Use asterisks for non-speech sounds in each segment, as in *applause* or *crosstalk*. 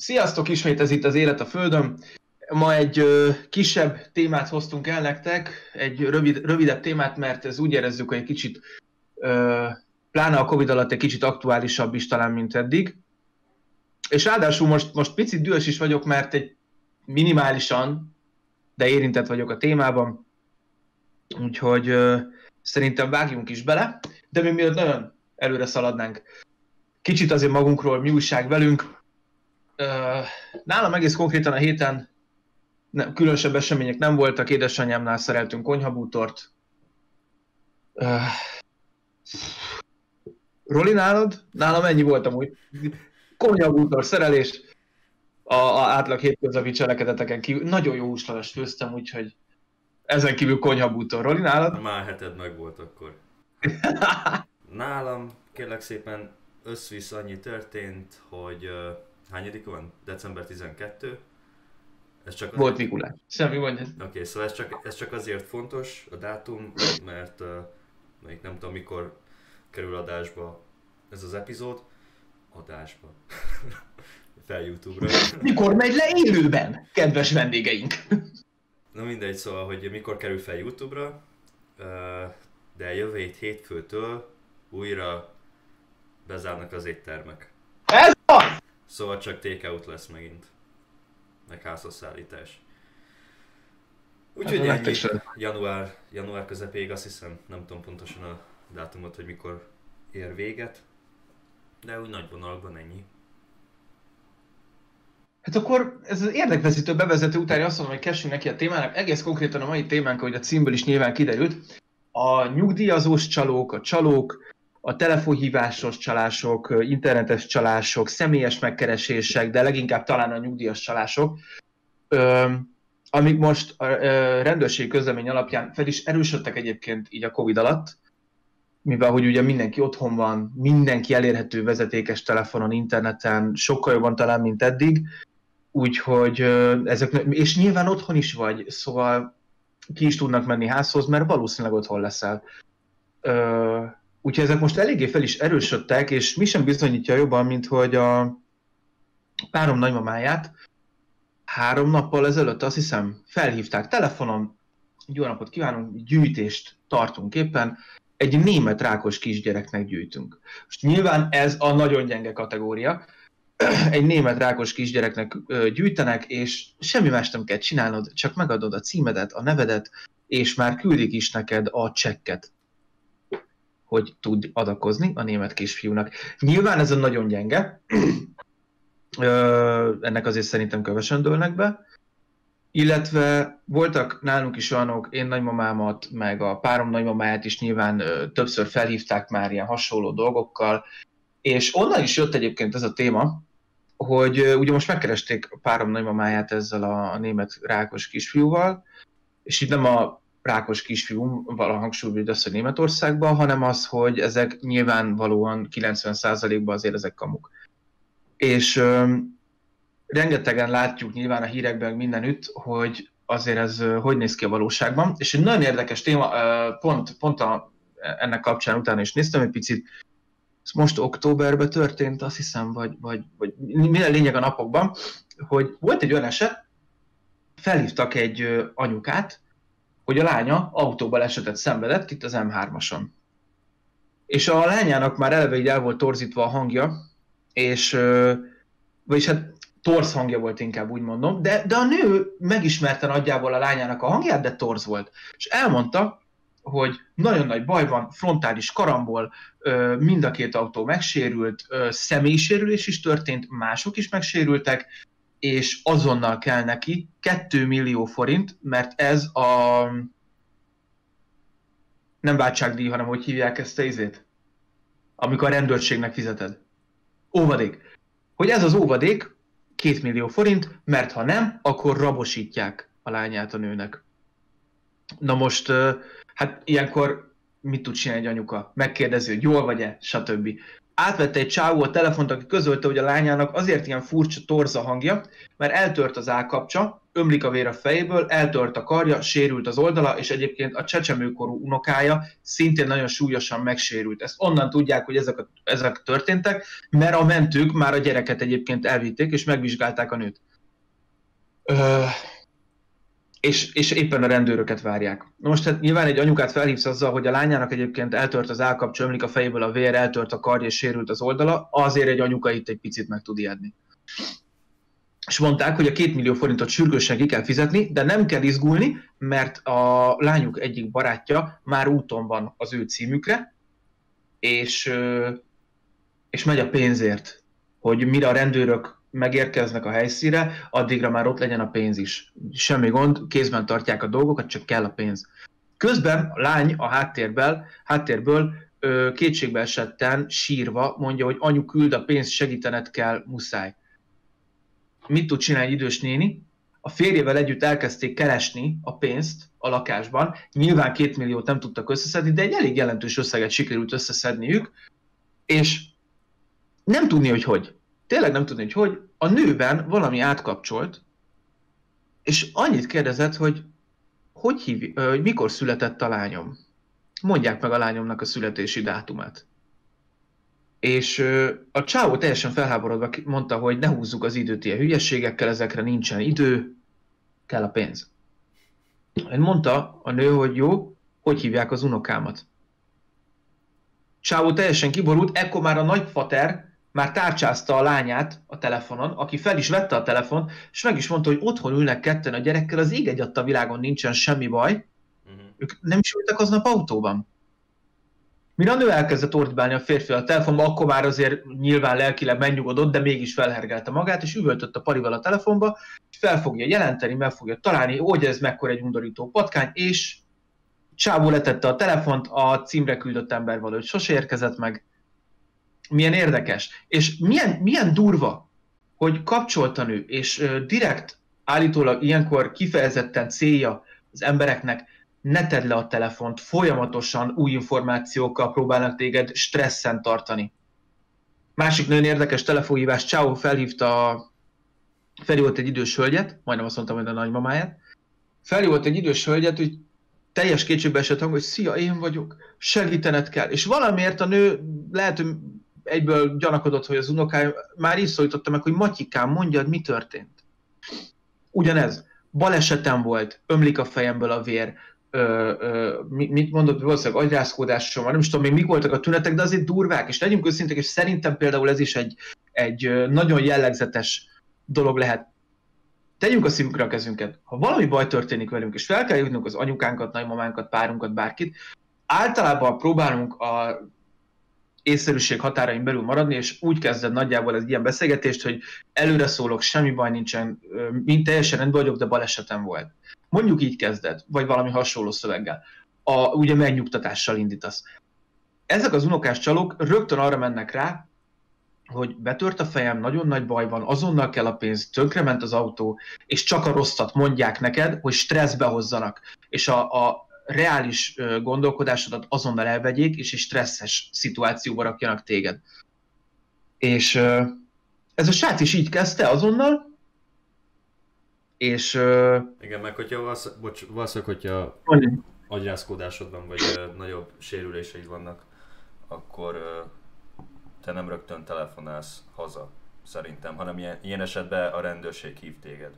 Sziasztok, ismét ez itt az Élet a Földön. Ma egy ö, kisebb témát hoztunk el nektek, egy rövid, rövidebb témát, mert ez úgy érezzük, hogy egy kicsit, ö, pláne a Covid alatt egy kicsit aktuálisabb is talán, mint eddig. És ráadásul most, most picit dühös is vagyok, mert egy minimálisan, de érintett vagyok a témában, úgyhogy ö, szerintem vágjunk is bele, de mi mielőtt nagyon előre szaladnánk, kicsit azért magunkról, mi újság velünk, nálam egész konkrétan a héten nem, különösebb események nem voltak, édesanyámnál szereltünk konyhabútort. Uh, Roli nálad? Nálam ennyi volt amúgy. Konyhabútor szerelés. A, a átlag hétköznapi cselekedeteken kívül. Nagyon jó húsleves főztem, úgyhogy ezen kívül konyhabútor. Roli nálad? Már heted meg volt akkor. *laughs* Nálam kérlek szépen összvisz annyi történt, hogy uh, hányadik van? December 12. Ez csak az... Volt Mikulás. Semmi mondja. Oké, okay, szóval ez csak, ez csak azért fontos, a dátum, mert uh, még nem tudom mikor kerül adásba ez az epizód. Adásba. *laughs* Fel Youtube-ra. Mikor megy le élőben, kedves vendégeink? Na mindegy, szóval, hogy mikor kerül fel Youtube-ra, de jövő hét hétfőtől újra bezárnak az éttermek. Ez az! Szóval csak take-out lesz megint. Meg házasszállítás. Úgyhogy hát, ennyi, január, január közepéig azt hiszem, nem tudom pontosan a dátumot, hogy mikor ér véget, de úgy nagy vonalban ennyi. Hát akkor ez az érdekveszítő bevezető után azt mondom, hogy kessünk neki a témának. Egész konkrétan a mai témánk, hogy a címből is nyilván kiderült, a nyugdíjazós csalók, a csalók, a telefonhívásos csalások, internetes csalások, személyes megkeresések, de leginkább talán a nyugdíjas csalások, amik most a rendőrségi közlemény alapján fel is erősödtek egyébként így a Covid alatt, mivel hogy ugye mindenki otthon van, mindenki elérhető vezetékes telefonon, interneten, sokkal jobban talán, mint eddig, úgyhogy ezek, és nyilván otthon is vagy, szóval ki is tudnak menni házhoz, mert valószínűleg otthon leszel. Úgyhogy ezek most eléggé fel is erősödtek, és mi sem bizonyítja jobban, mint hogy a párom nagymamáját három nappal ezelőtt azt hiszem felhívták telefonon, jó napot kívánunk, gyűjtést tartunk éppen, egy német rákos kisgyereknek gyűjtünk. Most nyilván ez a nagyon gyenge kategória, *clears throat* egy német rákos kisgyereknek gyűjtenek, és semmi más nem kell csinálnod, csak megadod a címedet, a nevedet, és már küldik is neked a csekket hogy tud adakozni a német kisfiúnak. Nyilván ez a nagyon gyenge, *clears throat* ennek azért szerintem kövesen dőlnek be, illetve voltak nálunk is olyanok, én nagymamámat, meg a párom nagymamáját is nyilván többször felhívták már ilyen hasonló dolgokkal, és onnan is jött egyébként ez a téma, hogy ugye most megkeresték párom nagymamáját ezzel a, a német rákos kisfiúval, és itt nem a rákos kisfiú, valaha hangsúlyos az, hogy Németországban, hanem az, hogy ezek nyilvánvalóan 90%-ban azért ezek kamuk. És ö, rengetegen látjuk nyilván a hírekben mindenütt, hogy azért ez hogy néz ki a valóságban. És egy nagyon érdekes téma, pont, pont a, ennek kapcsán utána is néztem egy picit, ez most októberben történt, azt hiszem, vagy, vagy, vagy minden lényeg a napokban, hogy volt egy olyan eset, felhívtak egy anyukát, hogy a lánya autóba esetet szenvedett itt az M3-ason. És a lányának már eleve így el volt torzítva a hangja, és, vagyis hát torz hangja volt inkább úgy mondom, de, de a nő megismerte nagyjából a lányának a hangját, de torz volt. És elmondta, hogy nagyon nagy baj van, frontális karambol, mind a két autó megsérült, személysérülés is történt, mások is megsérültek, és azonnal kell neki 2 millió forint, mert ez a nem váltságdíj, hanem hogy hívják ezt a izét? Amikor a rendőrségnek fizeted. Óvadék. Hogy ez az óvadék 2 millió forint, mert ha nem, akkor rabosítják a lányát a nőnek. Na most, hát ilyenkor mit tud csinálni egy anyuka? Megkérdezi, hogy jól vagy-e, stb. Átvette egy csávó a telefont, aki közölte, hogy a lányának azért ilyen furcsa torza hangja, mert eltört az állkapcsa, ömlik a vér a fejéből, eltört a karja, sérült az oldala, és egyébként a csecsemőkorú unokája szintén nagyon súlyosan megsérült. Ezt onnan tudják, hogy ezek, a, ezek történtek, mert a mentők már a gyereket egyébként elvitték, és megvizsgálták a nőt. Ö, és, és éppen a rendőröket várják. Na most hát nyilván egy anyukát felhívsz azzal, hogy a lányának egyébként eltört az állkapcsa, ömlik a fejéből a vér, eltört a karja és sérült az oldala, azért egy anyuka itt egy picit meg tud ijedni. És mondták, hogy a két millió forintot sürgősen ki kell fizetni, de nem kell izgulni, mert a lányuk egyik barátja már úton van az ő címükre, és, és megy a pénzért, hogy mire a rendőrök megérkeznek a helyszíre, addigra már ott legyen a pénz is. Semmi gond, kézben tartják a dolgokat, csak kell a pénz. Közben a lány a háttérből, háttérből kétségbe esetten sírva mondja, hogy anyu küld a pénzt, segítened kell, muszáj. Mit tud csinálni idős néni? A férjével együtt elkezdték keresni a pénzt a lakásban. Nyilván két milliót nem tudtak összeszedni, de egy elég jelentős összeget sikerült összeszedniük, és nem tudni, hogy hogy tényleg nem tudni, hogy hogy, a nőben valami átkapcsolt, és annyit kérdezett, hogy hogy hív, hogy mikor született a lányom. Mondják meg a lányomnak a születési dátumát. És a csávó teljesen felháborodva mondta, hogy ne húzzuk az időt ilyen hülyességekkel, ezekre nincsen idő, kell a pénz. Én mondta a nő, hogy jó, hogy hívják az unokámat. Csávó teljesen kiborult, ekkor már a nagyfater már tárcsázta a lányát a telefonon, aki fel is vette a telefon, és meg is mondta, hogy otthon ülnek ketten a gyerekkel, az ég egy a világon nincsen semmi baj, uh-huh. ők nem is ültek aznap autóban. Mire a nő elkezdett ordibálni a férfi a telefonba, akkor már azért nyilván lelkileg megnyugodott, de mégis felhergelte magát, és üvöltött a parival a telefonba, és fel fogja jelenteni, meg fogja találni, hogy ez mekkora egy undorító patkány, és Csávó letette a telefont, a címre küldött ember valahogy sose érkezett meg, milyen érdekes. És milyen, milyen durva, hogy kapcsoltan ő, és direkt állítólag ilyenkor kifejezetten célja az embereknek, ne tedd le a telefont, folyamatosan új információkkal próbálnak téged stresszen tartani. Másik nagyon érdekes telefonhívás, Ciao felhívta, felhívott egy idős hölgyet, majdnem azt mondtam, hogy a nagymamáját, felhívott egy idős hölgyet, hogy teljes kétségbe esett hang, hogy szia, én vagyok, segítened kell. És valamiért a nő lehet, hogy egyből gyanakodott, hogy az unokája már is szólította meg, hogy Matyikám, mondjad, mi történt. Ugyanez, balesetem volt, ömlik a fejemből a vér, ö, ö, mit mondott, valószínűleg agyrázkódásom van, nem is tudom még mik voltak a tünetek, de azért durvák, és legyünk őszintek, és szerintem például ez is egy, egy nagyon jellegzetes dolog lehet. Tegyünk a szívünkre a kezünket. Ha valami baj történik velünk, és fel kell jutnunk az anyukánkat, nagymamánkat, párunkat, bárkit, általában próbálunk a észszerűség határain belül maradni, és úgy kezded nagyjából ez ilyen beszélgetést, hogy előre szólok, semmi baj nincsen, mind teljesen rendben vagyok, de balesetem volt. Mondjuk így kezded, vagy valami hasonló szöveggel. A, ugye megnyugtatással indítasz. Ezek az unokás csalók rögtön arra mennek rá, hogy betört a fejem, nagyon nagy baj van, azonnal kell a pénz, tönkrement az autó, és csak a rosszat mondják neked, hogy stresszbe hozzanak. És a, a, reális gondolkodásodat azonnal elvegyék, és egy stresszes szituációba rakjanak téged. És ez a srác is így kezdte azonnal, és... Igen, meg hogyha valsz, bocs, valószínűleg, hogyha agyrázkódásod van, vagy nagyobb sérüléseid vannak, akkor te nem rögtön telefonálsz haza, szerintem, hanem ilyen, ilyen esetben a rendőrség hív téged.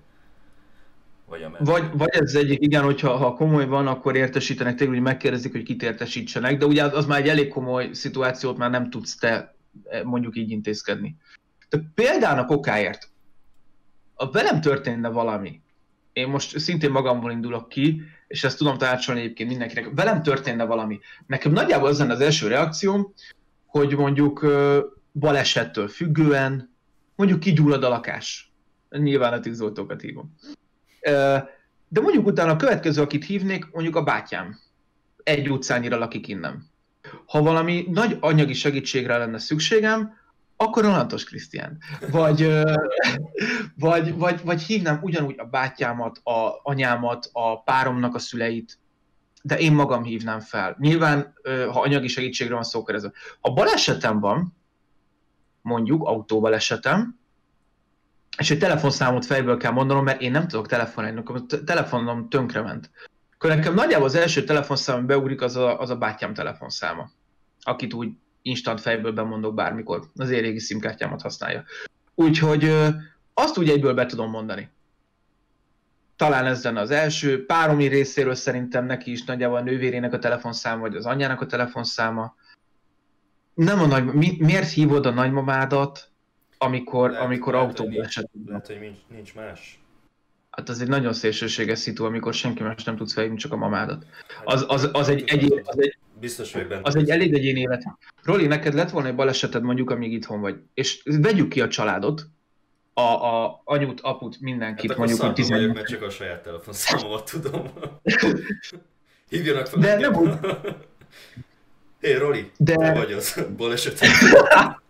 Vagy, vagy, vagy ez egyik, igen, hogyha ha komoly van, akkor értesítenek téged, hogy megkérdezik, hogy kit értesítsenek, de ugye az már egy elég komoly szituációt már nem tudsz te e, mondjuk így intézkedni. De példának okáért, a velem történne valami, én most szintén magamból indulok ki, és ezt tudom tárcsolni egyébként mindenkinek, velem történne valami. Nekem nagyjából az lenne az első reakcióm, hogy mondjuk balesettől függően, mondjuk kigyullad a lakás. Nyilván a tűzoltókat hívom. De mondjuk utána a következő, akit hívnék, mondjuk a bátyám. Egy utcányira lakik innen. Ha valami nagy anyagi segítségre lenne szükségem, akkor a Lantos Krisztián. Vagy, *laughs* vagy, vagy, vagy hívnám ugyanúgy a bátyámat, a anyámat, a páromnak a szüleit, de én magam hívnám fel. Nyilván, ha anyagi segítségre van szó kerezve. Ha balesetem van, mondjuk autóval esetem, és egy telefonszámot fejből kell mondanom, mert én nem tudok telefonálni, a telefonom tönkrement. Akkor nekem nagyjából az első telefonszám, ami beugrik, az a, az a bátyám telefonszáma, akit úgy instant fejből bemondok bármikor. Az én régi szimkártyámat használja. Úgyhogy azt úgy egyből be tudom mondani. Talán ez lenne az első. Páromi részéről szerintem neki is nagyjából a nővérének a telefonszáma, vagy az anyjának a telefonszáma. Nem a nagy... Mi, miért hívod a nagymamádat, amikor, lehet, amikor autóba esett? Lehet, hogy nincs, nincs más. Hát az egy nagyon szélsőséges szitu, amikor senki más nem tudsz felhívni, csak a mamádat. Az, az, az, egy, egy, az egy, Biztos vagy benne. Az egy elég egyéni élet. Roli, neked lett volna egy baleseted mondjuk, amíg itthon vagy, és vegyük ki a családot, a, a anyut, aput, mindenkit, hát mondjuk, hogy 18. Vagyok, mert csak a saját telefonszámomat tudom. *laughs* Hívjanak fel. De nem úgy. *laughs* Hé, Roli, De... vagy az baleset? *laughs*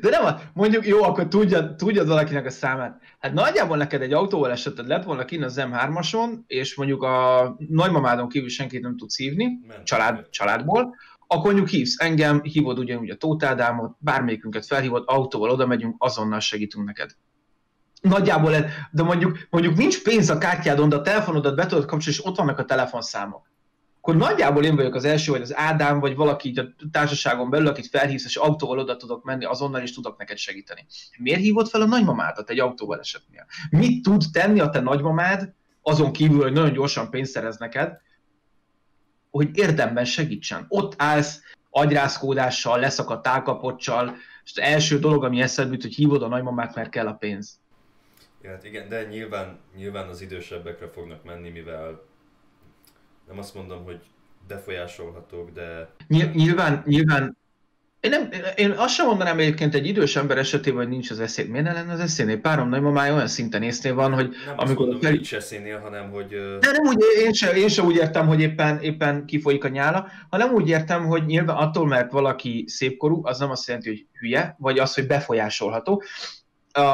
De nem, mondjuk jó, akkor tudja, tudja valakinek a számát. Hát nagyjából neked egy autóval eseted lett volna kint az M3-ason, és mondjuk a nagymamádon kívül senkit nem tudsz hívni, család, családból, akkor mondjuk hívsz engem, hívod ugyanúgy a Tóth Ádámot, bármelyikünket felhívod, autóval oda megyünk, azonnal segítünk neked. Nagyjából, de mondjuk, mondjuk nincs pénz a kártyádon, de a telefonodat be tudod kapcsolni, és ott vannak a telefonszámok akkor nagyjából én vagyok az első, vagy az Ádám, vagy valaki a társaságon belül, akit felhívsz, és autóval oda tudok menni, azonnal is tudok neked segíteni. Miért hívod fel a nagymamádat egy autóval esetnél? Mit tud tenni a te nagymamád, azon kívül, hogy nagyon gyorsan pénzt szerez neked, hogy érdemben segítsen. Ott állsz agyrázkódással, leszakadt tálkapocsal, és az első dolog, ami eszedbe hogy hívod a nagymamát, mert kell a pénz. Ja, hát igen, de nyilván, nyilván az idősebbekre fognak menni, mivel nem azt mondom, hogy befolyásolhatók, de... Nyilván, nyilván én, nem, én azt sem mondanám egyébként egy idős ember esetében, hogy nincs az eszély. Miért ne lenne az eszénél? Párom nagymamája olyan szinten észnél van, hogy... Nem amikor mondom, fel... nincs eszénél, hanem hogy... De nem úgy, én sem, én sem úgy értem, hogy éppen, éppen kifolyik a nyála, hanem úgy értem, hogy nyilván attól, mert valaki szépkorú, az nem azt jelenti, hogy hülye, vagy az, hogy befolyásolható.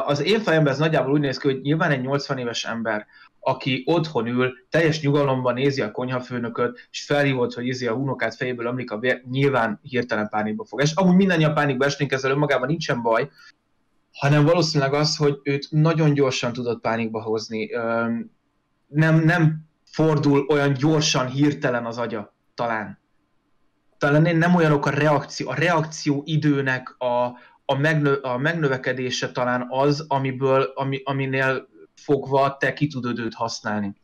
Az én fejemben ez nagyjából úgy néz ki, hogy nyilván egy 80 éves ember, aki otthon ül, teljes nyugalomban nézi a konyhafőnököt, és felhívott, hogy izi a unokát fejéből ömlik a vér, nyilván hirtelen pánikba fog És Amúgy mindannyian pánikba esnénk, ezzel önmagában nincsen baj, hanem valószínűleg az, hogy őt nagyon gyorsan tudott pánikba hozni. Nem, nem fordul olyan gyorsan, hirtelen az agya, talán. Talán nem olyanok a reakció, a reakció időnek a, a, megnö, a megnövekedése talán az, amiből, ami, aminél fogva te ki tudod őt használni.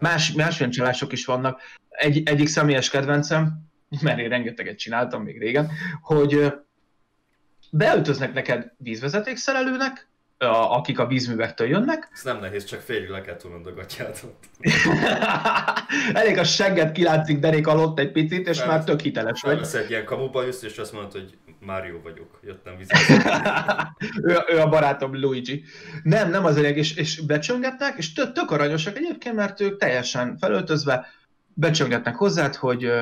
Más, más olyan csalások is vannak. Egy, egyik személyes kedvencem, mert én rengeteget csináltam még régen, hogy beöltöznek neked vízvezetékszerelőnek, a, akik a vízművektől jönnek. Ez nem nehéz, csak félig le kell tudnod a gatyát. *laughs* Elég a segget kilátszik derék alatt egy picit, és Fel, már tök hiteles vagy. Vesz egy ilyen kamuba jössz, és azt mondod, hogy Mario vagyok, jöttem vizet. *laughs* ő, ő, a barátom Luigi. Nem, nem az elég, és, és becsöngetnek, és tök, tök aranyosak egyébként, mert ők teljesen felöltözve becsöngetnek hozzád, hogy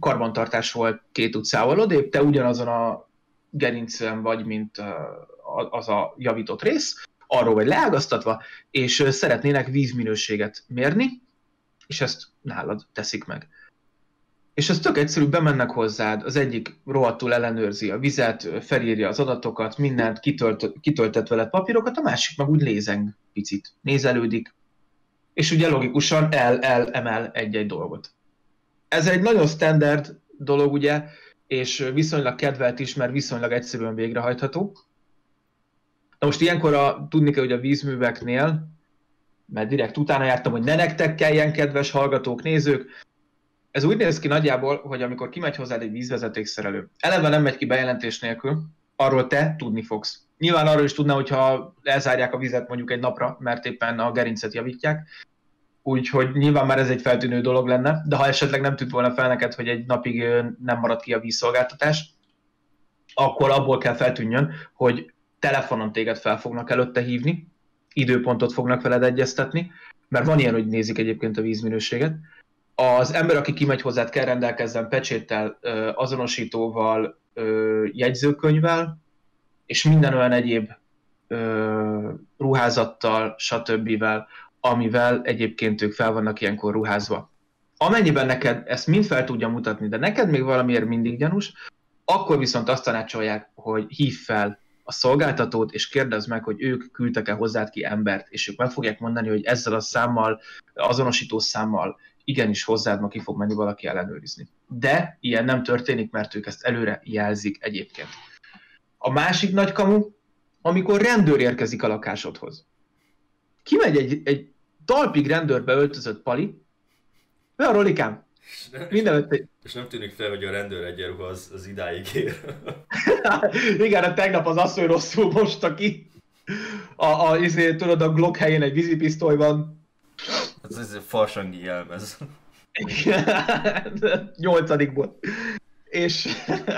karbantartás volt két utcával odébb, te ugyanazon a gerincen vagy, mint az a javított rész, arról vagy leágaztatva, és szeretnének vízminőséget mérni, és ezt nálad teszik meg. És ez tök egyszerű, bemennek hozzád, az egyik rohadtul ellenőrzi a vizet, felírja az adatokat, mindent, kitölt, kitöltett veled papírokat, a másik meg úgy lézeng picit, nézelődik, és ugye logikusan el, el emel egy-egy dolgot. Ez egy nagyon standard dolog, ugye, és viszonylag kedvelt is, mert viszonylag egyszerűen végrehajtható. Na most ilyenkor a, tudni kell, hogy a vízműveknél, mert direkt utána jártam, hogy ne nektek kelljen, kedves hallgatók, nézők, ez úgy néz ki nagyjából, hogy amikor kimegy hozzád egy vízvezetékszerelő, eleve nem megy ki bejelentés nélkül, arról te tudni fogsz. Nyilván arról is tudná, hogyha elzárják a vizet mondjuk egy napra, mert éppen a gerincet javítják, úgyhogy nyilván már ez egy feltűnő dolog lenne, de ha esetleg nem tűnt volna fel neked, hogy egy napig nem marad ki a vízszolgáltatás, akkor abból kell feltűnjön, hogy telefonon téged fel fognak előtte hívni, időpontot fognak veled egyeztetni, mert van ilyen, hogy nézik egyébként a vízminőséget. Az ember, aki kimegy hozzád, kell rendelkezzen pecséttel, azonosítóval, jegyzőkönyvvel, és minden olyan egyéb ruházattal, stb., amivel egyébként ők fel vannak ilyenkor ruházva. Amennyiben neked ezt mind fel tudja mutatni, de neked még valamiért mindig gyanús, Akkor viszont azt tanácsolják, hogy hív fel a szolgáltatót, és kérdezd meg, hogy ők küldtek-e hozzád ki embert, és ők meg fogják mondani, hogy ezzel a számmal, azonosító számmal igenis hozzád ma ki fog menni valaki ellenőrizni. De ilyen nem történik, mert ők ezt előre jelzik egyébként. A másik nagy kamu, amikor rendőr érkezik a lakásodhoz. Kimegy egy, egy talpig rendőrbe öltözött pali, a rolikám? És nem, és nem tűnik fel, hogy a rendőr egyenruha az, az idáig ér. *laughs* Igen, a tegnap az asszony rosszul mosta ki. A, a, izé, tudod, a Glock helyén egy vízipisztoly van. Ez, ez farsangi jelmez. Nyolcadikból és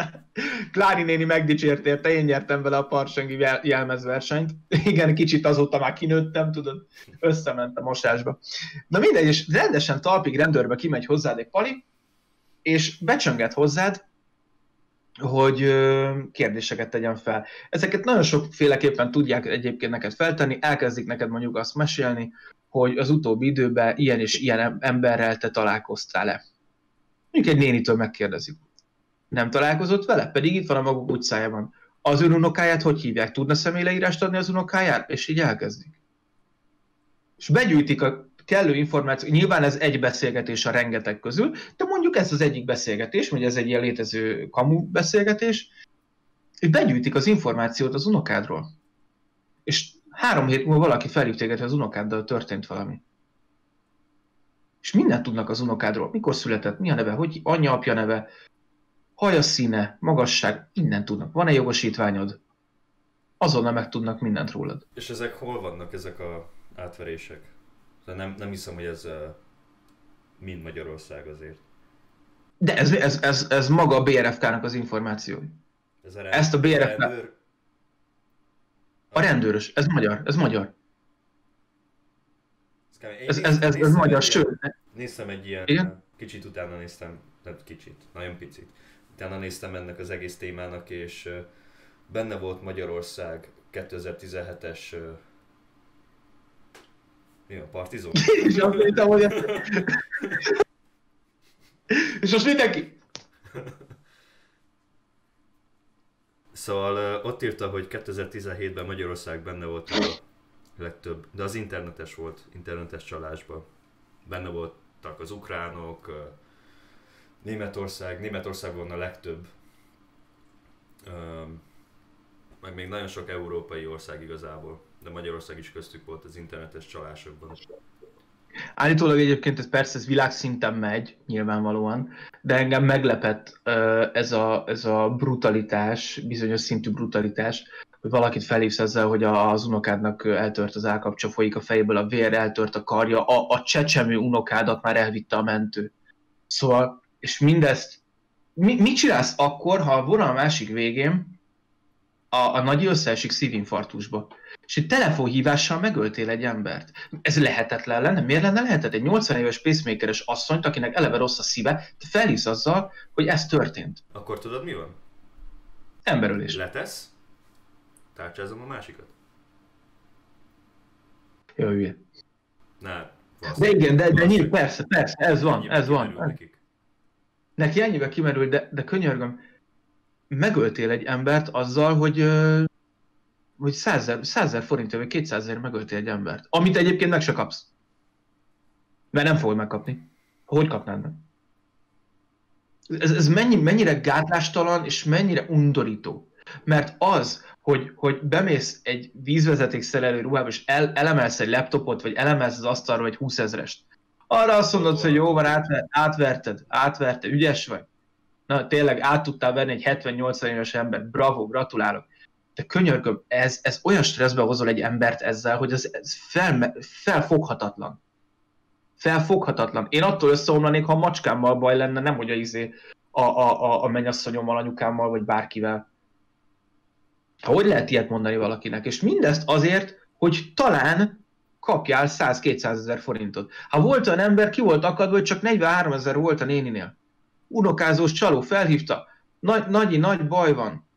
*laughs* Klári néni megdicsért érte, én nyertem vele a parsangi jelmezversenyt. *laughs* Igen, kicsit azóta már kinőttem, tudod, összement a mosásba. Na mindegy, és rendesen talpig rendőrbe kimegy hozzád egy pali, és becsönget hozzád, hogy kérdéseket tegyen fel. Ezeket nagyon sokféleképpen tudják egyébként neked feltenni, elkezdik neked mondjuk azt mesélni, hogy az utóbbi időben ilyen és ilyen emberrel te találkoztál-e. Mondjuk egy nénitől megkérdezik nem találkozott vele, pedig itt van a maguk utcájában. Az ön unokáját hogy hívják? Tudna személyleírást adni az unokáját? És így elkezdik. És begyűjtik a kellő információ. Nyilván ez egy beszélgetés a rengeteg közül, de mondjuk ez az egyik beszélgetés, vagy ez egy ilyen létező kamu beszélgetés, és begyűjtik az információt az unokádról. És három hét múlva valaki felhív téged, hogy az unokáddal történt valami. És mindent tudnak az unokádról. Mikor született, mi a neve, hogy anyja, apja neve, haja színe, magasság, innen tudnak. Van-e jogosítványod? Azonnal meg tudnak mindent rólad. És ezek hol vannak, ezek a átverések? De nem, nem hiszem, hogy ez uh, mind Magyarország azért. De ez, ez, ez, ez maga a BRFK-nak az információ. Ez a rend, Ezt a BRFK... Rendőr... A rendőrös, ez magyar, ez magyar. Ez, ez, ez, ez magyar, sőt. Néztem egy ilyen, Igen? kicsit utána néztem, nem kicsit, nagyon picit utána néztem ennek az egész témának, és benne volt Magyarország 2017-es mi a partizó? *laughs* És azt mondtam, hogy És most mindenki... Szóval ott írta, hogy 2017-ben Magyarország benne volt a legtöbb, de az internetes volt, internetes csalásban. Benne voltak az ukránok, Németország, Németország volna a legtöbb, meg még nagyon sok európai ország igazából, de Magyarország is köztük volt az internetes csalásokban. Állítólag egyébként ez persze ez világszinten megy, nyilvánvalóan, de engem meglepett ez a, ez a brutalitás, bizonyos szintű brutalitás, hogy valakit felhívsz ezzel, hogy az unokádnak eltört az állkapcsa, folyik a fejéből a vér, eltört a karja, a, a csecsemő unokádat már elvitte a mentő. Szóval és mindezt, mi, mit csinálsz akkor, ha a vonal másik végén a, a nagy összeesik szívinfarktusba, és egy telefonhívással megöltél egy embert. Ez lehetetlen lenne? Miért lenne lehetett? Egy 80 éves pacemakeres asszonyt, akinek eleve rossz a szíve, te felhívsz azzal, hogy ez történt. Akkor tudod mi van? Emberölés. Letesz, tárcsázom a másikat. Jó, hülye. Ne, de igen, de, de nyilván, persze, persze, ez van, ez van. Nekik neki ennyibe kimerül, de, de könyörgöm, megöltél egy embert azzal, hogy, hogy 100 ezer forint vagy 200 ezer megöltél egy embert. Amit egyébként meg se kapsz. Mert nem fogod megkapni. Hogy kapnád meg? Ez, ez mennyi, mennyire gátlástalan és mennyire undorító. Mert az, hogy, hogy bemész egy vízvezeték szerelő ruhába, és el, elemelsz egy laptopot, vagy elemelsz az asztalra egy 20 ezerest, arra azt mondod, hogy jó van, átver, átverted, átverted, ügyes vagy. Na tényleg át tudtál venni egy 70-80 éves embert, bravo, gratulálok. De könyörgöm, ez, ez olyan stresszbe hozol egy embert ezzel, hogy ez, ez fel, felfoghatatlan. Felfoghatatlan. Én attól összeomlanék, ha a macskámmal baj lenne, nem hogy a, izé, a, a, a, a mennyasszonyommal, anyukámmal, vagy bárkivel. Hogy lehet ilyet mondani valakinek? És mindezt azért, hogy talán kapjál 100-200 ezer forintot. Ha volt olyan ember, ki volt akadva, hogy csak 43 ezer volt a néninél. Unokázós csaló felhívta, nagy, nagyi, nagy baj van,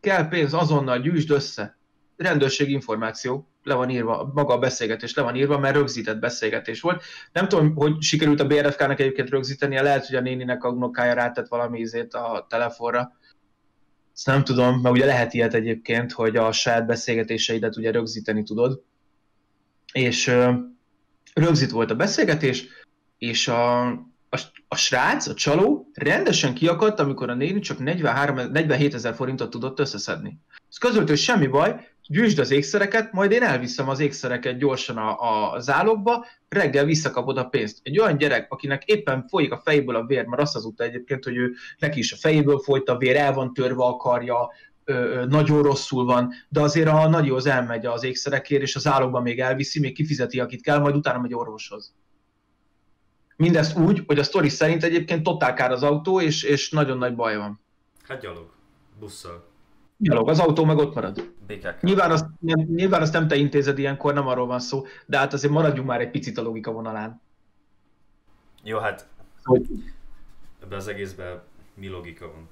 kell pénz, azonnal gyűjtsd össze. Rendőrség információ, le van írva, maga a beszélgetés le van írva, mert rögzített beszélgetés volt. Nem tudom, hogy sikerült a BRFK-nak egyébként rögzítenie, lehet, hogy a néninek a unokája rátett valami ízét a telefonra, Ezt nem tudom, mert ugye lehet ilyet egyébként, hogy a saját beszélgetéseidet ugye rögzíteni tudod. És rögzít volt a beszélgetés, és a, a, a srác, a csaló rendesen kiakadt, amikor a néni csak 43, 47 ezer forintot tudott összeszedni. Ez közölt, hogy semmi baj, gyűjtsd az ékszereket, majd én elviszem az ékszereket gyorsan a, a zálogba, reggel visszakapod a pénzt. Egy olyan gyerek, akinek éppen folyik a fejéből a vér, mert azt az utána egyébként, hogy ő neki is a fejéből folyt a vér, el van törve a karja, ö, nagyon rosszul van, de azért a nagyhoz elmegy az ékszerekért, és az zálogba még elviszi, még kifizeti, akit kell, majd utána megy orvoshoz. Mindezt úgy, hogy a sztori szerint egyébként totál kár az autó, és, és nagyon nagy baj van. Hát gyalog, busszal. Gyalog, az autó meg ott marad. Nyilván azt, nem, nyilván azt nem te intézed ilyenkor, nem arról van szó, de hát azért maradjunk már egy picit a logika vonalán. Jó, hát hogy... ebben az egészben mi logika van?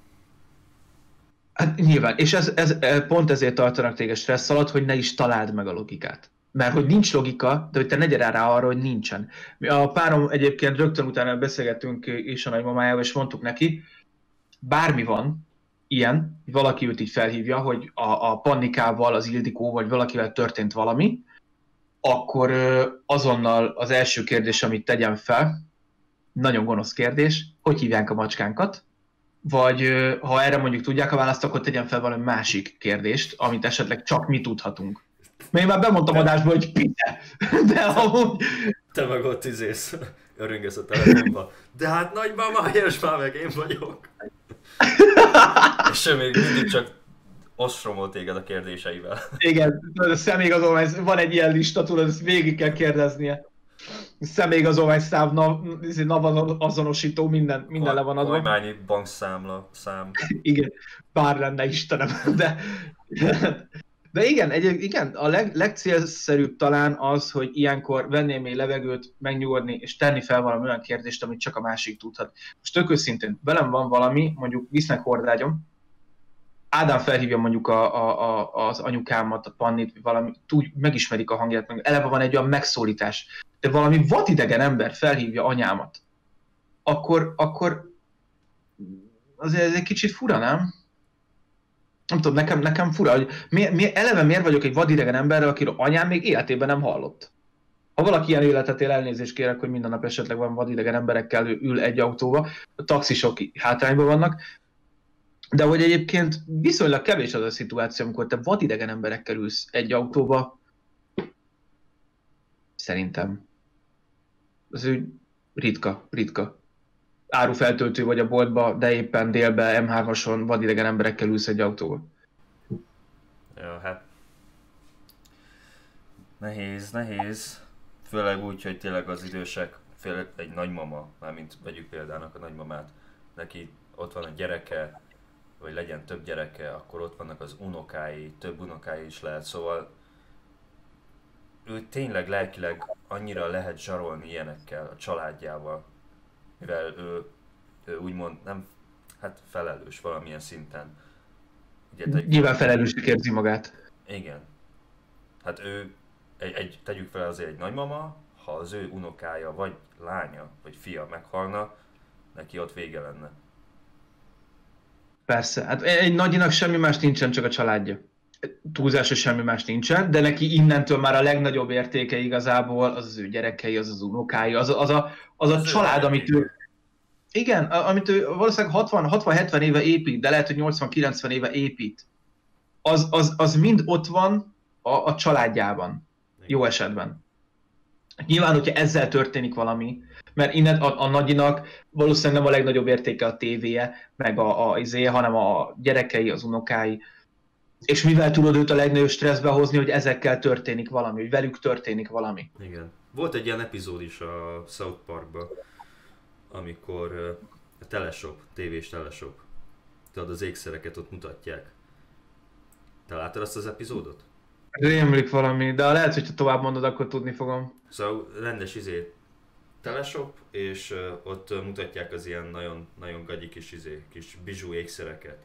Hát nyilván, és ez, ez, pont ezért tartanak téged stressz alatt, hogy ne is találd meg a logikát. Mert hogy nincs logika, de hogy te ne gyere rá arra, hogy nincsen. A párom egyébként rögtön utána beszélgettünk is a nagymamájával, és mondtuk neki, bármi van, ilyen, valaki őt így felhívja, hogy a, a Pannikával, az Ildikó, vagy valakivel történt valami, akkor azonnal az első kérdés, amit tegyem fel, nagyon gonosz kérdés, hogy hívják a macskánkat, vagy ha erre mondjuk tudják a választ, akkor tegyen fel valami másik kérdést, amit esetleg csak mi tudhatunk. Mert én már bemondtam adásba, hogy pite, de amúgy... Te meg ott izész, öröngesz a telefonba. De hát nagymama, és már meg én vagyok. és még mindig csak ostromol téged a kérdéseivel. Igen, a személyigazolvány, van egy ilyen lista, tudod, ezt végig kell kérdeznie. Személyigazolvány szám, nav, izé, nav azonosító, minden, minden le van adva. Kormányi bankszámla, szám. Igen, bár lenne Istenem, *laughs* de de igen, egy, igen a leg, legcélszerűbb talán az, hogy ilyenkor vennél még levegőt, megnyugodni, és tenni fel valami olyan kérdést, amit csak a másik tudhat. Most tök őszintén, velem van valami, mondjuk visznek hordágyom, Ádám felhívja mondjuk a, a, a, az anyukámat, a Pannit, valami, úgy megismerik a hangját, meg eleve van egy olyan megszólítás, de valami vadidegen ember felhívja anyámat, akkor, akkor azért ez egy kicsit fura, nem? nem tudom, nekem, nekem fura, hogy mi, mi, eleve miért vagyok egy vadidegen emberrel, akiről anyám még életében nem hallott. Ha valaki ilyen életet él, elnézést kérek, hogy minden nap esetleg van vadidegen emberekkel ül egy autóba, a taxisok hátrányban vannak, de hogy egyébként viszonylag kevés az a szituáció, amikor te vadidegen emberekkel ülsz egy autóba, szerintem. Ez úgy ritka, ritka árufeltöltő vagy a boltba, de éppen délbe M3-ason vadidegen emberekkel ülsz egy autóba. Jó, hát nehéz, nehéz. Főleg úgy, hogy tényleg az idősek, főleg egy nagymama, mármint vegyük példának a nagymamát, neki ott van a gyereke, vagy legyen több gyereke, akkor ott vannak az unokái, több unokái is lehet, szóval ő tényleg lelkileg annyira lehet zsarolni ilyenekkel, a családjával, mivel ő, ő úgymond nem, hát felelős valamilyen szinten. Ugye, te, Nyilván felelősnek érzi magát. Igen. Hát ő, egy, egy, tegyük fel azért egy nagymama, ha az ő unokája, vagy lánya, vagy fia meghalna, neki ott vége lenne. Persze, hát egy nagyinak semmi más nincsen, csak a családja. Túlzása semmi más nincsen, de neki innentől már a legnagyobb értéke igazából az az ő gyerekei, az az unokái, az, az a, az a család, amit ő, igen, amit ő valószínűleg 60-70 éve épít, de lehet, hogy 80-90 éve épít, az, az, az mind ott van a, a családjában, jó esetben. Nyilván, hogyha ezzel történik valami, mert innen a, a nagyinak valószínűleg nem a legnagyobb értéke a tévéje, meg a, a izé, hanem a gyerekei, az unokái. És mivel tudod őt a legnagyobb stresszbe hozni, hogy ezekkel történik valami, hogy velük történik valami. Igen. Volt egy ilyen epizód is a South Parkban, amikor a teleshop, tévés teleshop, tudod, az ékszereket ott mutatják. Te láttad azt az epizódot? Rémlik valami, de lehet, hogyha tovább mondod, akkor tudni fogom. Szóval rendes izé teleshop, és ott mutatják az ilyen nagyon, nagyon gagyi kis, izé, kis bizsú ékszereket.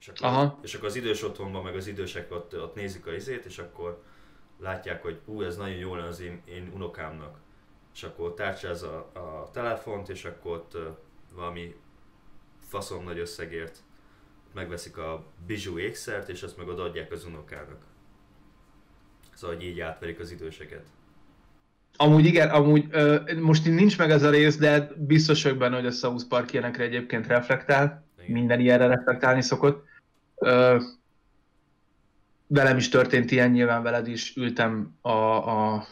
És akkor, Aha. és akkor az idős otthonban, meg az idősek ott, ott nézik a izét, és akkor látják, hogy ú, ez nagyon jól az én, én unokámnak. És akkor tárcsáz a, a telefont, és akkor ott uh, valami faszom nagy összegért megveszik a bizsú ékszert, és azt meg odaadják az unokának. Szóval, hogy így átverik az időseket. Amúgy igen, amúgy ö, most nincs meg ez a rész, de biztos vagyok benne, hogy a South Park ilyenekre egyébként reflektál. Igen. Minden ilyenre reflektálni szokott. Ö, velem is történt ilyen, nyilván veled is ültem a, a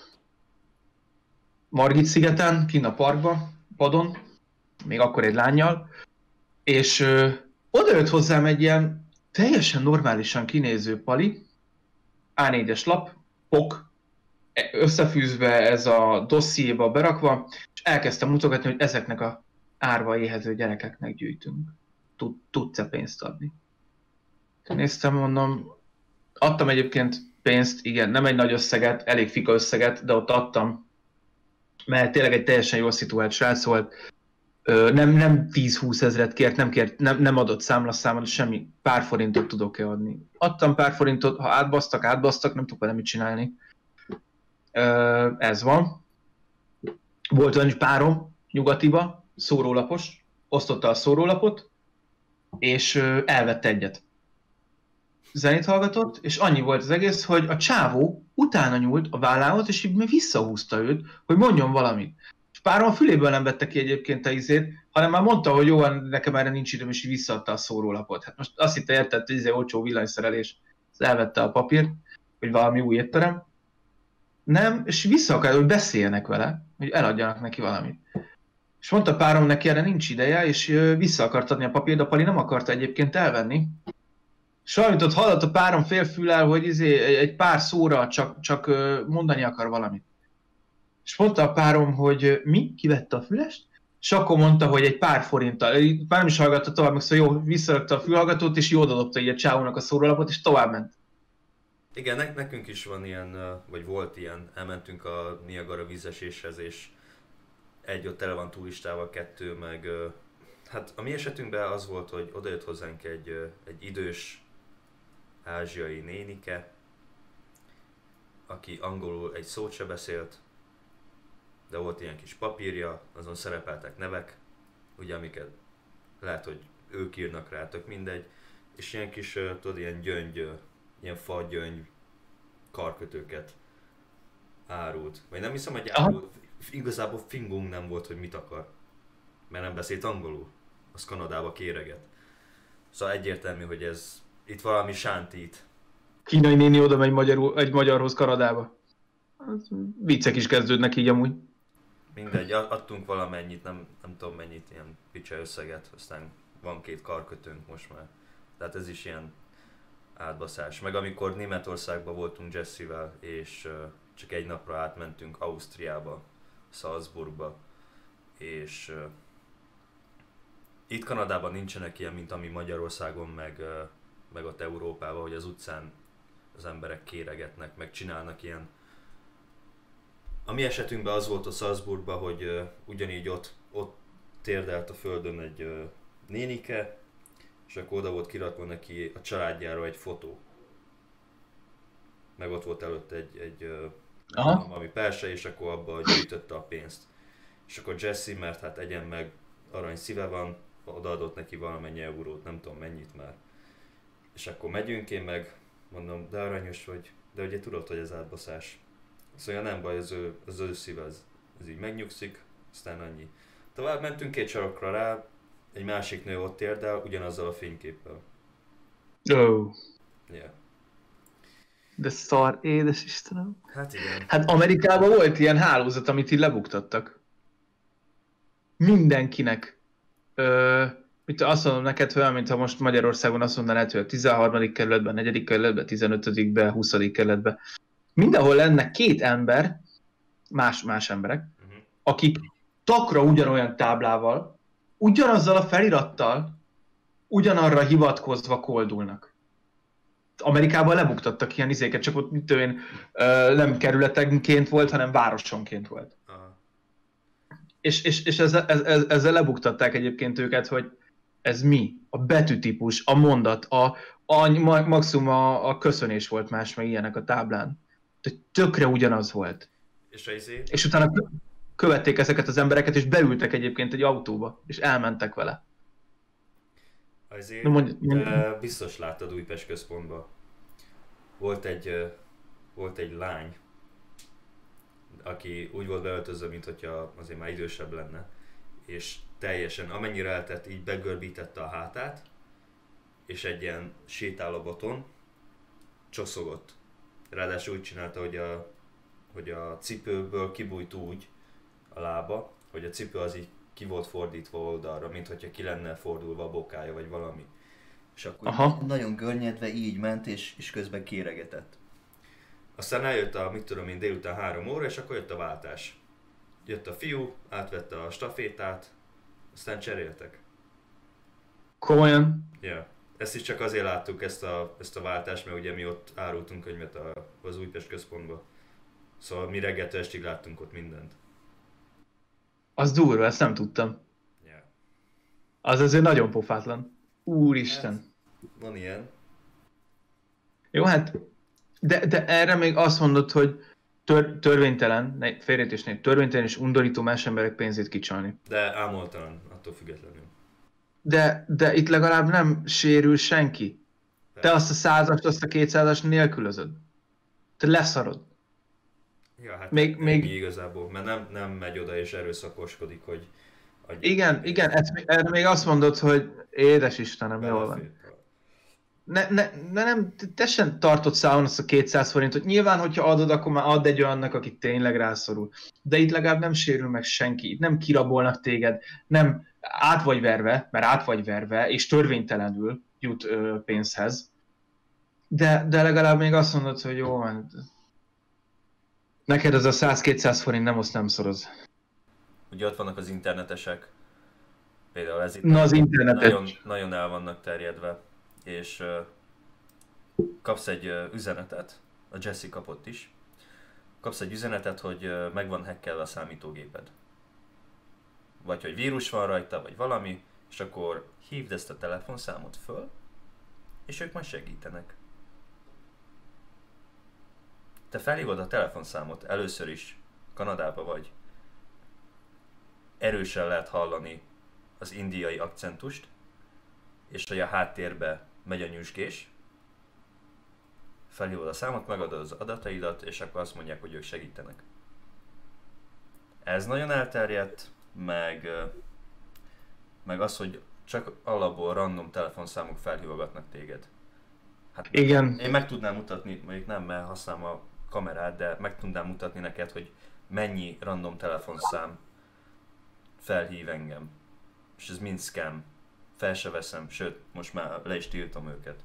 Margit szigeten, kint a parkba, padon, még akkor egy lányjal, és ö, oda jött hozzám egy ilyen teljesen normálisan kinéző pali, A4-es lap, pok, összefűzve ez a dossziéba berakva, és elkezdtem mutogatni, hogy ezeknek a árva éhező gyerekeknek gyűjtünk. Tud, tudsz-e pénzt adni? Néztem, mondom, adtam egyébként pénzt, igen, nem egy nagy összeget, elég fika összeget, de ott adtam, mert tényleg egy teljesen jól szituált srác volt, nem, nem 10-20 ezeret kért, nem, kért nem, nem adott számlaszámot, semmi, pár forintot tudok-e adni. Adtam pár forintot, ha átbasztak, átbasztak, nem tudok vele mit csinálni. Ez van. Volt olyan párom nyugatiba, szórólapos, osztotta a szórólapot, és elvette egyet. Zenét hallgatott, és annyi volt az egész, hogy a csávó utána nyúlt a vállához, és így visszahúzta őt, hogy mondjon valamit. És párom a füléből nem vette ki egyébként a izét, hanem már mondta, hogy jó, nekem erre nincs időm, és így visszaadta a szórólapot. Hát most azt hitte értett, hogy izé olcsó villanyszerelés, elvette a papírt, hogy valami új étterem, nem, és vissza akar, hogy beszéljenek vele, hogy eladjanak neki valamit. És mondta párom neki, erre nincs ideje, és vissza akart adni a papírt, a Pali nem akarta egyébként elvenni. És valamit ott hallott a párom félfülel, hogy izé, egy pár szóra csak, csak mondani akar valamit. És mondta a párom, hogy mi? Kivette a fülest? És akkor mondta, hogy egy pár forinttal, már nem is hallgatta tovább, meg szóval jó, visszarakta a fülhallgatót, és jó dobta így a csávónak a szórólapot, és tovább ment. Igen, ne, nekünk is van ilyen, vagy volt ilyen, elmentünk a Niagara vízeséshez, és egy ott tele van turistával, kettő meg... Hát a mi esetünkben az volt, hogy odajött hozzánk egy, egy idős ázsiai nénike, aki angolul egy szót se beszélt, de volt ilyen kis papírja, azon szerepeltek nevek, ugye amiket lehet, hogy ők írnak rá, tök mindegy, és ilyen kis, tudod, ilyen gyöngy ilyen fagyöngy karkötőket árult. Vagy nem hiszem, hogy árult. Igazából fingunk nem volt, hogy mit akar. Mert nem beszélt angolul. Az Kanadába kéreget. Szóval egyértelmű, hogy ez itt valami sántít. Kínai néni oda megy magyarul, egy magyarhoz Kanadába. Az viccek is kezdődnek így amúgy. Mindegy, adtunk valamennyit, nem, nem tudom mennyit, ilyen picsa összeget, aztán van két karkötőnk most már. Tehát ez is ilyen átbaszás. Meg amikor Németországban voltunk Jessivel, és csak egy napra átmentünk Ausztriába, Salzburgba, és itt Kanadában nincsenek ilyen, mint ami Magyarországon, meg, meg ott Európában, hogy az utcán az emberek kéregetnek, meg csinálnak ilyen. A mi esetünkben az volt a Salzburgban, hogy ugyanígy ott, ott térdelt a földön egy nénike, és akkor oda volt kirakva neki a családjára egy fotó. Meg ott volt előtt egy, egy Aha. valami perse, és akkor abba gyűjtötte a pénzt. És akkor Jesse, mert hát egyen meg arany szíve van, odaadott neki valamennyi eurót, nem tudom mennyit már. És akkor megyünk, én meg mondom, de aranyos vagy, de ugye tudod, hogy ez átbaszás. Szóval nem baj, az ő, az ő szíve, ez, ez így megnyugszik, aztán annyi. Tovább mentünk két sarokra rá, egy másik nő ott érdel, ugyanazzal a fényképpel. Oh. Yeah. De szar, édes Istenem. Hát igen. Hát Amerikában volt ilyen hálózat, amit így lebuktattak. Mindenkinek. Ö, mit azt mondom neked olyan, mintha most Magyarországon azt mondanád, hogy a 13. kerületben, 4. kerületben, 15. be, 20. kerületben. Mindenhol lenne két ember, más, más emberek, uh-huh. akik takra ugyanolyan táblával, ugyanazzal a felirattal, ugyanarra hivatkozva koldulnak. Amerikában lebuktattak ilyen izéket, csak ott mit én, nem kerületenként volt, hanem városonként volt. Aha. És, és, és ezzel, ezzel, ezzel lebuktatták egyébként őket, hogy ez mi? A betűtípus, a mondat, a, a maximum a, a köszönés volt más, meg ilyenek a táblán. De tökre ugyanaz volt. És, izé... és utána követték ezeket az embereket, és beültek egyébként egy autóba, és elmentek vele. Azért, no, mondj, mondj. biztos láttad Újpest központban. Volt egy, volt egy lány, aki úgy volt beöltözve, mint hogyha azért már idősebb lenne, és teljesen, amennyire eltett, így begörbítette a hátát, és egy ilyen sétálóboton csoszogott. Ráadásul úgy csinálta, hogy a, hogy a cipőből kibújt úgy a lába, hogy a cipő az így ki volt fordítva oldalra, mint hogyha ki lenne fordulva a bokája, vagy valami. És akkor Aha. nagyon görnyedve így ment, és, és közben kéregetett. Aztán eljött a, mit tudom én, délután három óra, és akkor jött a váltás. Jött a fiú, átvette a stafétát, aztán cseréltek. Komolyan? Ja. Yeah. Ezt is csak azért láttuk, ezt a, ezt a váltást, mert ugye mi ott árultunk könyvet a, az Újpest központba. Szóval mi reggeltől estig láttunk ott mindent. Az durva, ezt nem tudtam. Yeah. Az azért nagyon pofátlan. Úristen. Hát, van ilyen. Jó, hát, de, de erre még azt mondod, hogy tör, törvénytelen, félrejtésnél törvénytelen és undorító más emberek pénzét kicsalni. De ámoltalan, attól függetlenül. De, de itt legalább nem sérül senki. Te azt a százast, azt a kétszázast nélkülözöd. Te leszarod. Ja, hát még, még... igazából, mert nem, nem megy oda és erőszakoskodik, hogy... hogy igen, igen, ezt, erre még azt mondod, hogy édes Istenem, jól van. Ne, ne, ne, nem, te sem tartott számon azt a 200 forintot. Nyilván, hogyha adod, akkor már add egy olyannak, aki tényleg rászorul. De itt legalább nem sérül meg senki, itt nem kirabolnak téged, nem át vagy verve, mert át vagy verve, és törvénytelenül jut ö, pénzhez. De, de legalább még azt mondod, hogy jó van, Neked az a 100-200 forint nem azt nem szoroz. Ugye ott vannak az internetesek, például ez itt Na, az internetes. nagyon, nagyon el vannak terjedve, és uh, kapsz egy uh, üzenetet, a Jesse kapott is, kapsz egy üzenetet, hogy uh, meg van hackelve a számítógéped. Vagy hogy vírus van rajta, vagy valami, és akkor hívd ezt a telefonszámot föl, és ők majd segítenek te felhívod a telefonszámot először is, Kanadába vagy, erősen lehet hallani az indiai akcentust, és hogy a háttérbe megy a nyüzsgés, felhívod a számot, megadod az adataidat, és akkor azt mondják, hogy ők segítenek. Ez nagyon elterjedt, meg, meg az, hogy csak alapból random telefonszámok felhívogatnak téged. Hát Igen. Én meg tudnám mutatni, mondjuk nem, mert használom a kamerát, de meg tudnám mutatni neked, hogy mennyi random telefonszám felhív engem. És ez mind scam. Fel se veszem, sőt, most már le is tiltom őket.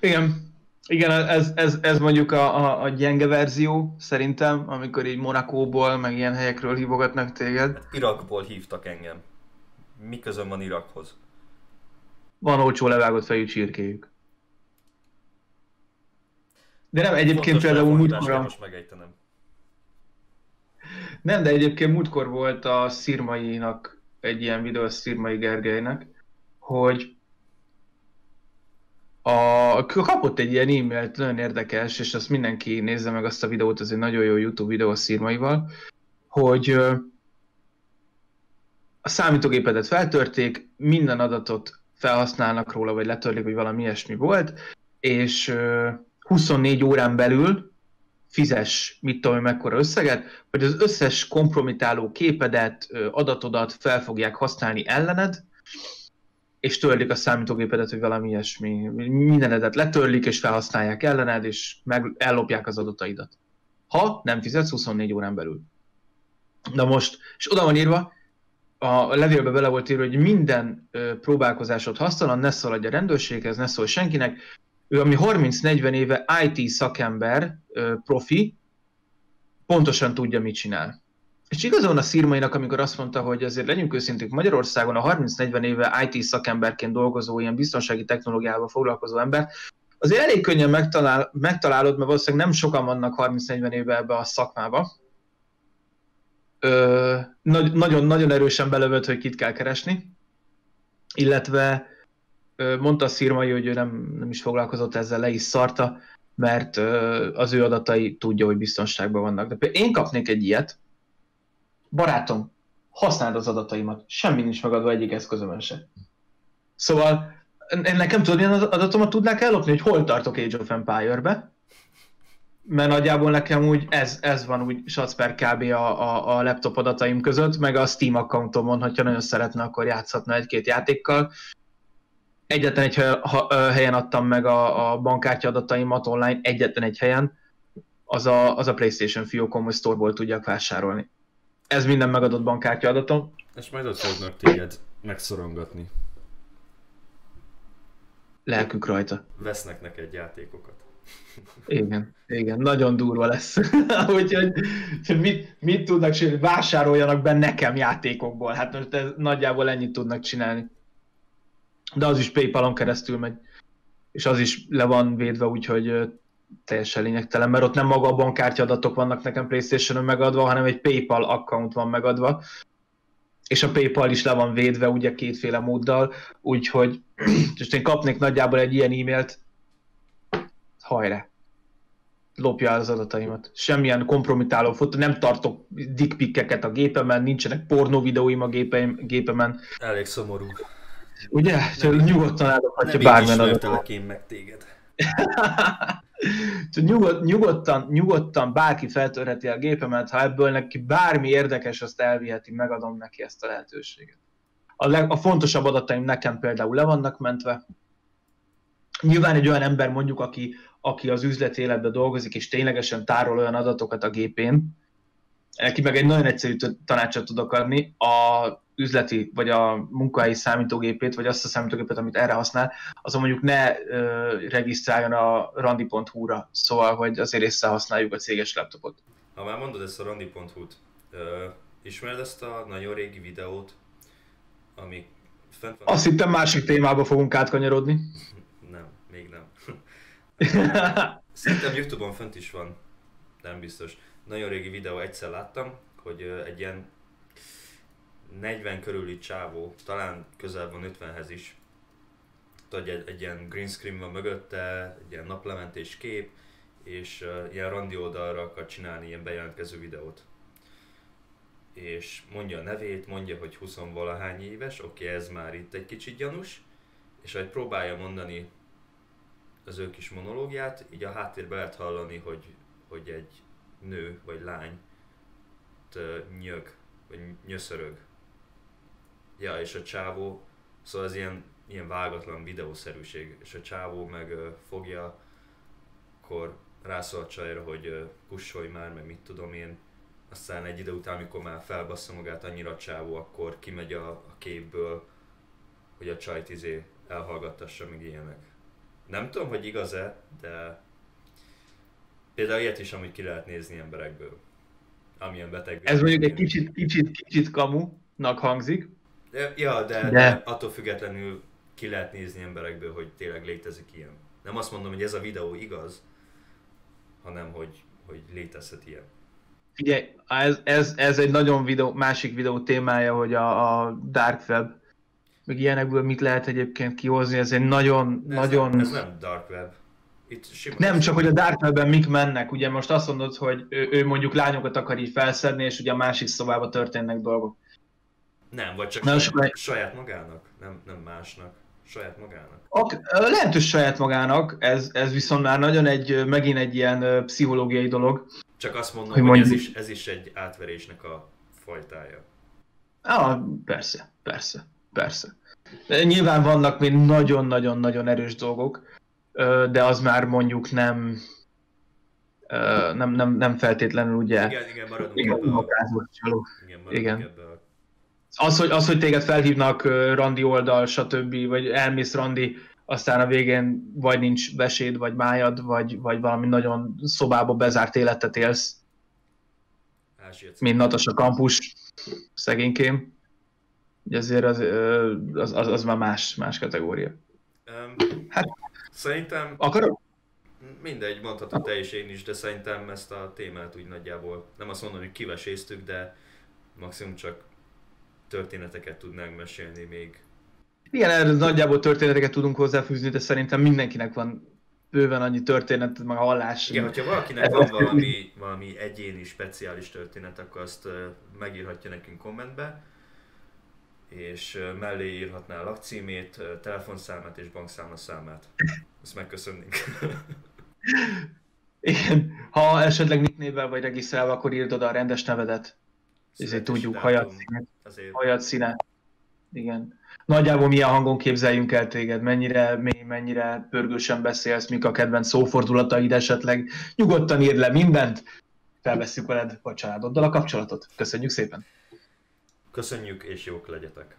Igen, igen, ez, ez, ez mondjuk a, a, a gyenge verzió, szerintem, amikor így Monakóból, meg ilyen helyekről hívogatnak téged. Hát Irakból hívtak engem. Mi közön van Irakhoz? Van olcsó levágott fejű csirkéjük. De nem, egyébként például múltkor... Most megejtenem. Nem, de egyébként múltkor volt a Szirmainak egy ilyen videó, a Szirmai Gergelynek, hogy a, kapott egy ilyen e-mailt, nagyon érdekes, és azt mindenki nézze meg azt a videót, ez egy nagyon jó YouTube videó a Szirmaival, hogy a számítógépedet feltörték, minden adatot felhasználnak róla, vagy letörlik, vagy valami ilyesmi volt, és 24 órán belül fizes mit tudom, mekkora összeget, hogy az összes kompromitáló képedet, adatodat fel fogják használni ellened, és törlik a számítógépedet, hogy valami ilyesmi. Mindenedet letörlik, és felhasználják ellened, és meg ellopják az adataidat. Ha nem fizetsz 24 órán belül. Na most, és oda van írva, a levélbe bele volt írva, hogy minden próbálkozásod hasztalan, ne szaladj a rendőrséghez, ne szólj senkinek, ő ami 30-40 éve IT szakember, profi, pontosan tudja, mit csinál. És igazán a szírmainak, amikor azt mondta, hogy azért legyünk őszinték, Magyarországon a 30-40 éve IT szakemberként dolgozó, ilyen biztonsági technológiával foglalkozó ember, azért elég könnyen megtalál, megtalálod, mert valószínűleg nem sokan vannak 30-40 éve ebbe a szakmába. Nagyon-nagyon erősen belövött, hogy kit kell keresni, illetve mondta a Szirmai, hogy ő nem, nem is foglalkozott ezzel, le is szarta, mert az ő adatai tudja, hogy biztonságban vannak. De én kapnék egy ilyet, barátom, használd az adataimat, semmi nincs megadva egyik eszközömön se. Szóval nekem tudod, ilyen adatomat tudnák ellopni, hogy hol tartok Age of Empire-be, mert nagyjából nekem úgy ez, ez van úgy per kb. A, a, a laptop adataim között, meg a Steam accountomon, hogyha nagyon szeretne, akkor játszhatna egy-két játékkal. Egyetlen egy helyen adtam meg a, a bankkártya adataimat online, egyetlen egy helyen, az a, az a PlayStation fiókom, hogy store tudjak vásárolni. Ez minden megadott bankkártya adatom. És majd ott fognak téged megszorongatni. Lelkük rajta. Vesznek neked játékokat. Igen, igen, nagyon durva lesz. *laughs* Úgyhogy mit, mit tudnak csinálni? Vásároljanak be nekem játékokból. Hát most ez, nagyjából ennyit tudnak csinálni. De az is Paypalon keresztül megy. És az is le van védve, úgyhogy teljesen lényegtelen, mert ott nem maga a bankkártya adatok vannak nekem Playstation-on megadva, hanem egy PayPal account van megadva, és a PayPal is le van védve ugye kétféle móddal, úgyhogy *clears throat* most én kapnék nagyjából egy ilyen e-mailt, hajrá, lopja az adataimat. Semmilyen kompromitáló fotó, nem tartok dickpikkeket a gépemen, nincsenek pornó videóim a gépeim, gépemen. Elég szomorú. Ugye? Nem, nyugodtan eldobhatja bármilyen adatot. én meg téged. *laughs* Nyugod, nyugodtan, nyugodtan bárki feltörheti a gépemet, ha ebből neki bármi érdekes, azt elviheti, megadom neki ezt a lehetőséget. A, leg, a fontosabb adataim nekem például le vannak mentve. Nyilván egy olyan ember mondjuk, aki, aki az üzleti életben dolgozik, és ténylegesen tárol olyan adatokat a gépén, neki meg egy nagyon egyszerű tanácsot tudok adni, a üzleti, vagy a munkahelyi számítógépét, vagy azt a számítógépet, amit erre használ, az mondjuk ne ö, regisztráljon a randi.hu-ra, szóval, hogy azért használjuk a céges laptopot. Ha már mondod ezt a randi.hu-t, ismered ezt a nagyon régi videót, ami fent van? Azt hittem másik témába fogunk átkanyarodni. *laughs* Nem, még nem. *laughs* Szerintem Youtube-on fönt is van, nem biztos. Nagyon régi videó egyszer láttam, hogy egy ilyen 40 körüli csávó, talán közel van 50-hez is. Tudod, egy, egy ilyen green screen van mögötte, egy ilyen naplementés kép, és uh, ilyen randi oldalra akar csinálni ilyen bejelentkező videót. És mondja a nevét, mondja, hogy 20 valahány éves, oké, okay, ez már itt egy kicsit gyanús, és ahogy próbálja mondani az ő kis monológiát, így a háttérben lehet hallani, hogy, hogy egy nő vagy lány nyög, vagy nyöszörög Ja, és a csávó, szóval ez ilyen, ilyen vágatlan videószerűség, és a csávó meg uh, fogja, akkor rászól a csajra, hogy uh, kussolj már, meg mit tudom én, aztán egy idő után, amikor már felbassza magát annyira a csávó, akkor kimegy a, a képből, hogy a csajt izé elhallgattassa, meg ilyenek. Nem tudom, hogy igaz-e, de például ilyet is amúgy ki lehet nézni emberekből. Amilyen beteg. Ez mondjuk egy kicsit, kicsit, kicsit kamunak hangzik, de, ja, de, de... de attól függetlenül ki lehet nézni emberekből, hogy tényleg létezik ilyen. Nem azt mondom, hogy ez a videó igaz, hanem hogy, hogy létezhet ilyen. Ugye, ez, ez, ez egy nagyon videó, másik videó témája, hogy a, a Dark Web, meg ilyenekből mit lehet egyébként kihozni, ez egy nagyon, ez nagyon... Nem, ez nem Dark Web. Itt nem, csak hogy a Dark Webben mik mennek. Ugye most azt mondod, hogy ő, ő mondjuk lányokat akar így felszedni, és ugye a másik szobában történnek dolgok. Nem, vagy csak saját, sokan... saját magának, nem, nem másnak. Saját magának. Ok, lehet, hogy saját magának, ez, ez viszont már nagyon egy, megint egy ilyen pszichológiai dolog. Csak azt mondom, hogy, hogy mondjuk... ez, is, ez is egy átverésnek a fajtája. Ah, persze, persze, persze. Nyilván vannak még nagyon-nagyon-nagyon erős dolgok, de az már mondjuk nem, nem, nem, nem feltétlenül ugye... Igen, igen, maradunk igen, ebbe a... Igen, maradunk igen. ebbe a az, hogy, az, hogy téged felhívnak randi oldal, stb., vagy elmész randi, aztán a végén vagy nincs beséd, vagy májad, vagy, vagy valami nagyon szobába bezárt életet élsz. Mint Natasha Campus, szegénykém. Ezért az, az, az, az már más, más kategória. Um, hát, szerintem... Akarod? Mindegy, mondhatod te is, én is, de szerintem ezt a témát úgy nagyjából, nem azt mondom, hogy kiveséztük, de maximum csak történeteket tudnánk mesélni még. Igen, erről nagyjából történeteket tudunk hozzáfűzni, de szerintem mindenkinek van bőven annyi történet, meg hallás. Igen, hogyha valakinek van valami, valami egyéni, speciális történet, akkor azt megírhatja nekünk kommentbe. és mellé írhatná a lakcímét, telefonszámát és bankszámlaszámát. Ezt megköszönnénk. *laughs* Igen, ha esetleg nicknévvel vagy regisztrálva, akkor írd oda a rendes nevedet. Ezért tudjuk, hajat színet. Hajat színet. Igen. Nagyjából milyen hangon képzeljünk el téged, mennyire mély, mennyire pörgősen beszélsz, mik a kedvenc szófordulataid esetleg. Nyugodtan írd le mindent, felveszünk veled a családoddal a kapcsolatot. Köszönjük szépen! Köszönjük és jók legyetek!